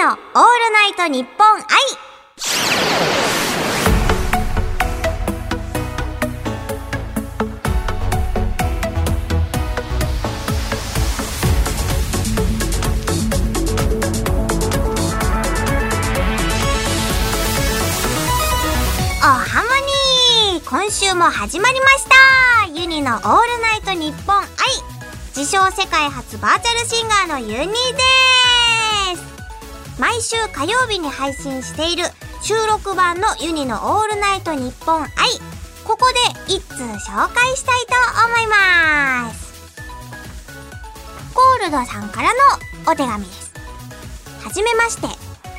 のオールナイトニッポン愛おはモニー。今週も始まりました。ユニのオールナイトニッポン愛自称世界初バーチャルシンガーのユニです。毎週火曜日に配信している収録版のユニのオールナイトニッポン愛。ここで一通紹介したいと思います。コールドさんからのお手紙です。はじめまして。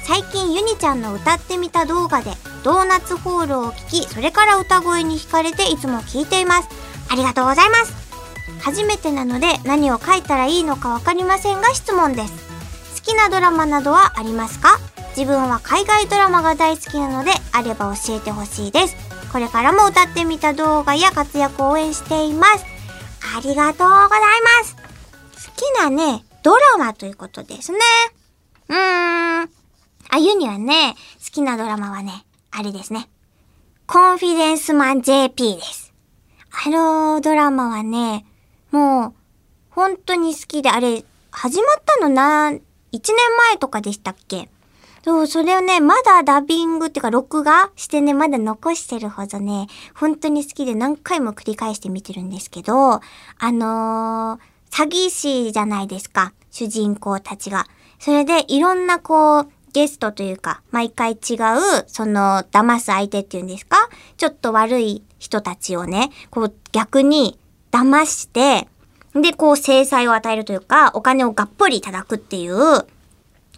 最近ユニちゃんの歌ってみた動画でドーナツホールを聞きそれから歌声に惹かれていつも聞いています。ありがとうございます。初めてなので何を書いたらいいのかわかりませんが質問です。好きなドラマなどはありますか？自分は海外ドラマが大好きなのであれば教えてほしいです。これからも歌ってみた動画や活躍を応援しています。ありがとうございます。好きなねドラマということですね。うーん。あゆにはね好きなドラマはねあれですね。コンフィデンスマン JP です。あのドラマはねもう、本当に好きで、あれ、始まったのな、1年前とかでしたっけ？そう、それをね、まだダビングっていうか、録画してね、まだ残してるほどね、本当に好きで何回も繰り返して見てるんですけど、あのー、詐欺師じゃないですか、主人公たちが。それで、いろんなこう、ゲストというか、毎回違う、その、騙す相手っていうんですか？ちょっと悪い人たちをね、こう、逆に、騙して、で、こう制裁を与えるというか、お金をがっぽりいただくっていう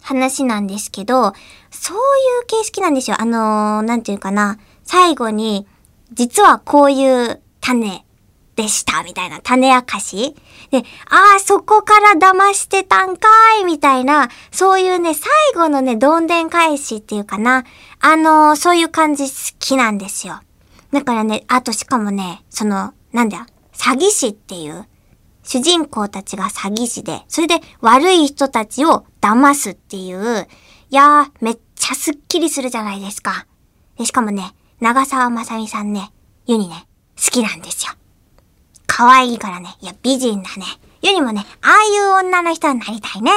話なんですけど、そういう形式なんですよ。あのー、なんていうかな、最後に、実はこういう種でした、みたいな、種明かし。で、ああ、そこから騙してたんかい、みたいな、そういうね、最後のね、どんでん返しっていうかな、あのー、そういう感じ好きなんですよ。だからね、あとしかもね、その、なんだ、詐欺師っていう、主人公たちが詐欺師で、それで悪い人たちを騙すっていう、いやー、めっちゃスッキリするじゃないですか。で、しかもね、長澤まさみさんね、ユニね、好きなんですよ。可愛いからね、いや、美人だね。ユニもね、ああいう女の人になりたいね。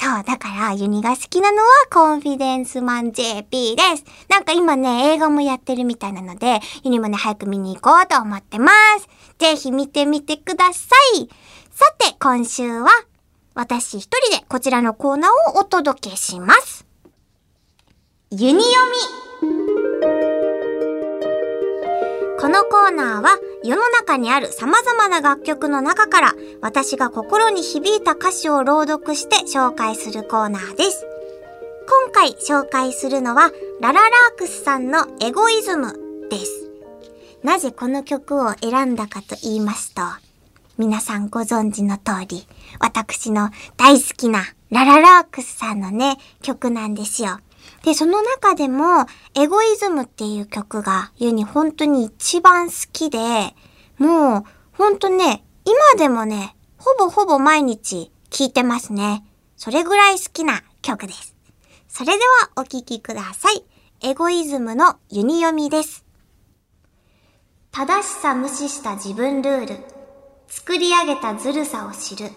そう、だから、ユニが好きなのは、コンフィデンスマン JP です。なんか今ね、映画もやってるみたいなので、ユニもね、早く見に行こうと思ってます。ぜひ見てみてください。さて、今週は、私一人でこちらのコーナーをお届けします。ユニ読み。このコーナーは世の中にある様々な楽曲の中から私が心に響いた歌詞を朗読して紹介するコーナーです。今回紹介するのはラララークスさんのエゴイズムです。なぜこの曲を選んだかと言いますと、皆さんご存知の通り、私の大好きなラララークスさんのね、曲なんですよ。で、その中でも、エゴイズムっていう曲が、ユに本当に一番好きで、もう、本当ね、今でもね、ほぼほぼ毎日聴いてますね。それぐらい好きな曲です。それではお聴きください。エゴイズムのユニ読みです。正しさ無視した自分ルール。作り上げたずるさを知る。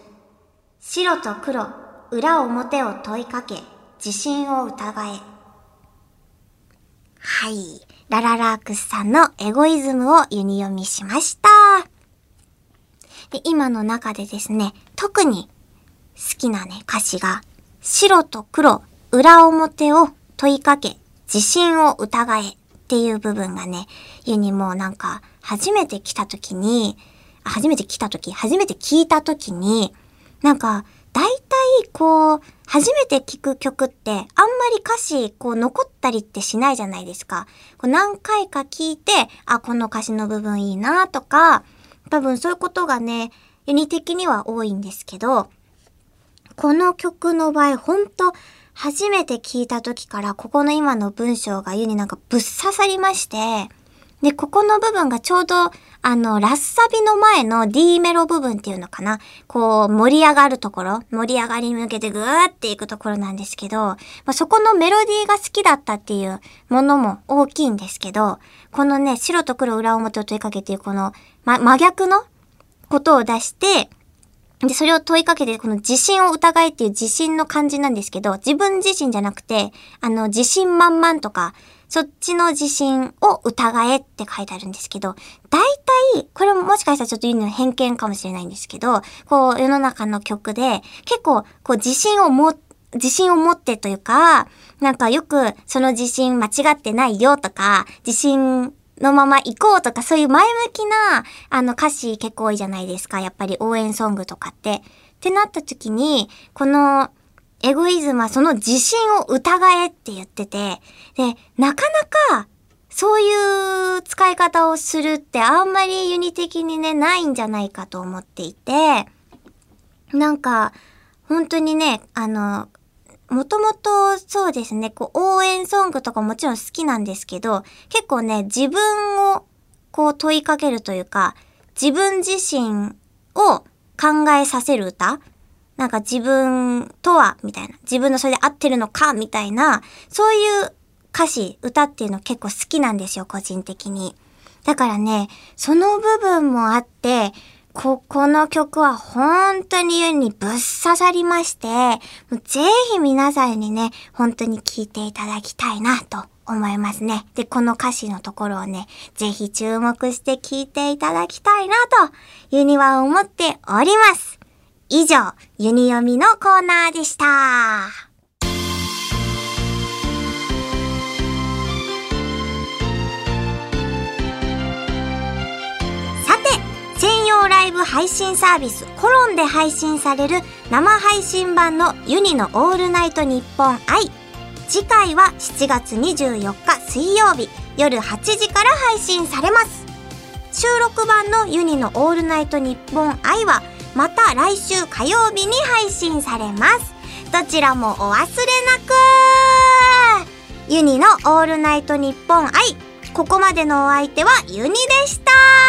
白と黒、裏表を問いかけ、自信を疑え。はい。ラララークスさんのエゴイズムをユニ読みしました。で、今の中でですね、特に好きなね、歌詞が、白と黒、裏表を問いかけ、自信を疑えっていう部分がね、ユニもなんか、初めて来た時に、初めて来た時、初めて聞いた時に、なんか、大こう、初めて聞く曲って、あんまり歌詞こう残ったりってしないじゃないですか。こう何回か聞いて、あ、この歌詞の部分いいなとか、多分そういうことがね、ユニ的には多いんですけど、この曲の場合、ほんと、初めて聞いた時から、ここの今の文章がユになんかぶっ刺さりまして、で、ここの部分がちょうど、あの、ラッサビの前の D メロ部分っていうのかな。こう、盛り上がるところ、盛り上がりに向けてぐーっていくところなんですけど、まあ、そこのメロディーが好きだったっていうものも大きいんですけど、このね、白と黒裏表を問いかけていうこの、ま、真逆のことを出して、で、それを問いかけて、この自信を疑えっていう自信の感じなんですけど、自分自身じゃなくて、あの、自信満々とか、そっちの自信を疑えって書いてあるんですけど、大体、これもしかしたらちょっと言うの偏見かもしれないんですけど、こう、世の中の曲で、結構、こう、自信を持っ自信を持ってというか、なんかよくその自信間違ってないよとか、自信のまま行こうとか、そういう前向きな、あの歌詞結構多いじゃないですか。やっぱり応援ソングとかって。ってなった時に、この、エゴイズムはその自信を疑えって言ってて、で、なかなか、そういう使い方をするってあんまりユニ的にね、ないんじゃないかと思っていて、なんか、本当にね、あの、もともとそうですね、こう応援ソングとかもちろん好きなんですけど、結構ね、自分をこう問いかけるというか、自分自身を考えさせる歌なんか自分とは、みたいな。自分のそれで合ってるのか、みたいな、そういう歌詞、歌っていうの結構好きなんですよ、個人的に。だからね、その部分もあって、ここの曲は本当に世にぶっ刺さりまして、もうぜひ皆さんにね、本当に聴いていただきたいなと思いますね。で、この歌詞のところをね、ぜひ注目して聴いていただきたいなと、ユニは思っております。以上、ユニ読みのコーナーでした。ライブ配信サービスコロンで配信される生配信版のユニのオールナイトニッポン愛。次回は7月24日水曜日夜8時から配信されます。収録版のユニのオールナイトニッポン愛はまた来週火曜日に配信されます。どちらもお忘れなくユニのオールナイトニッポン愛。ここまでのお相手はユニでした。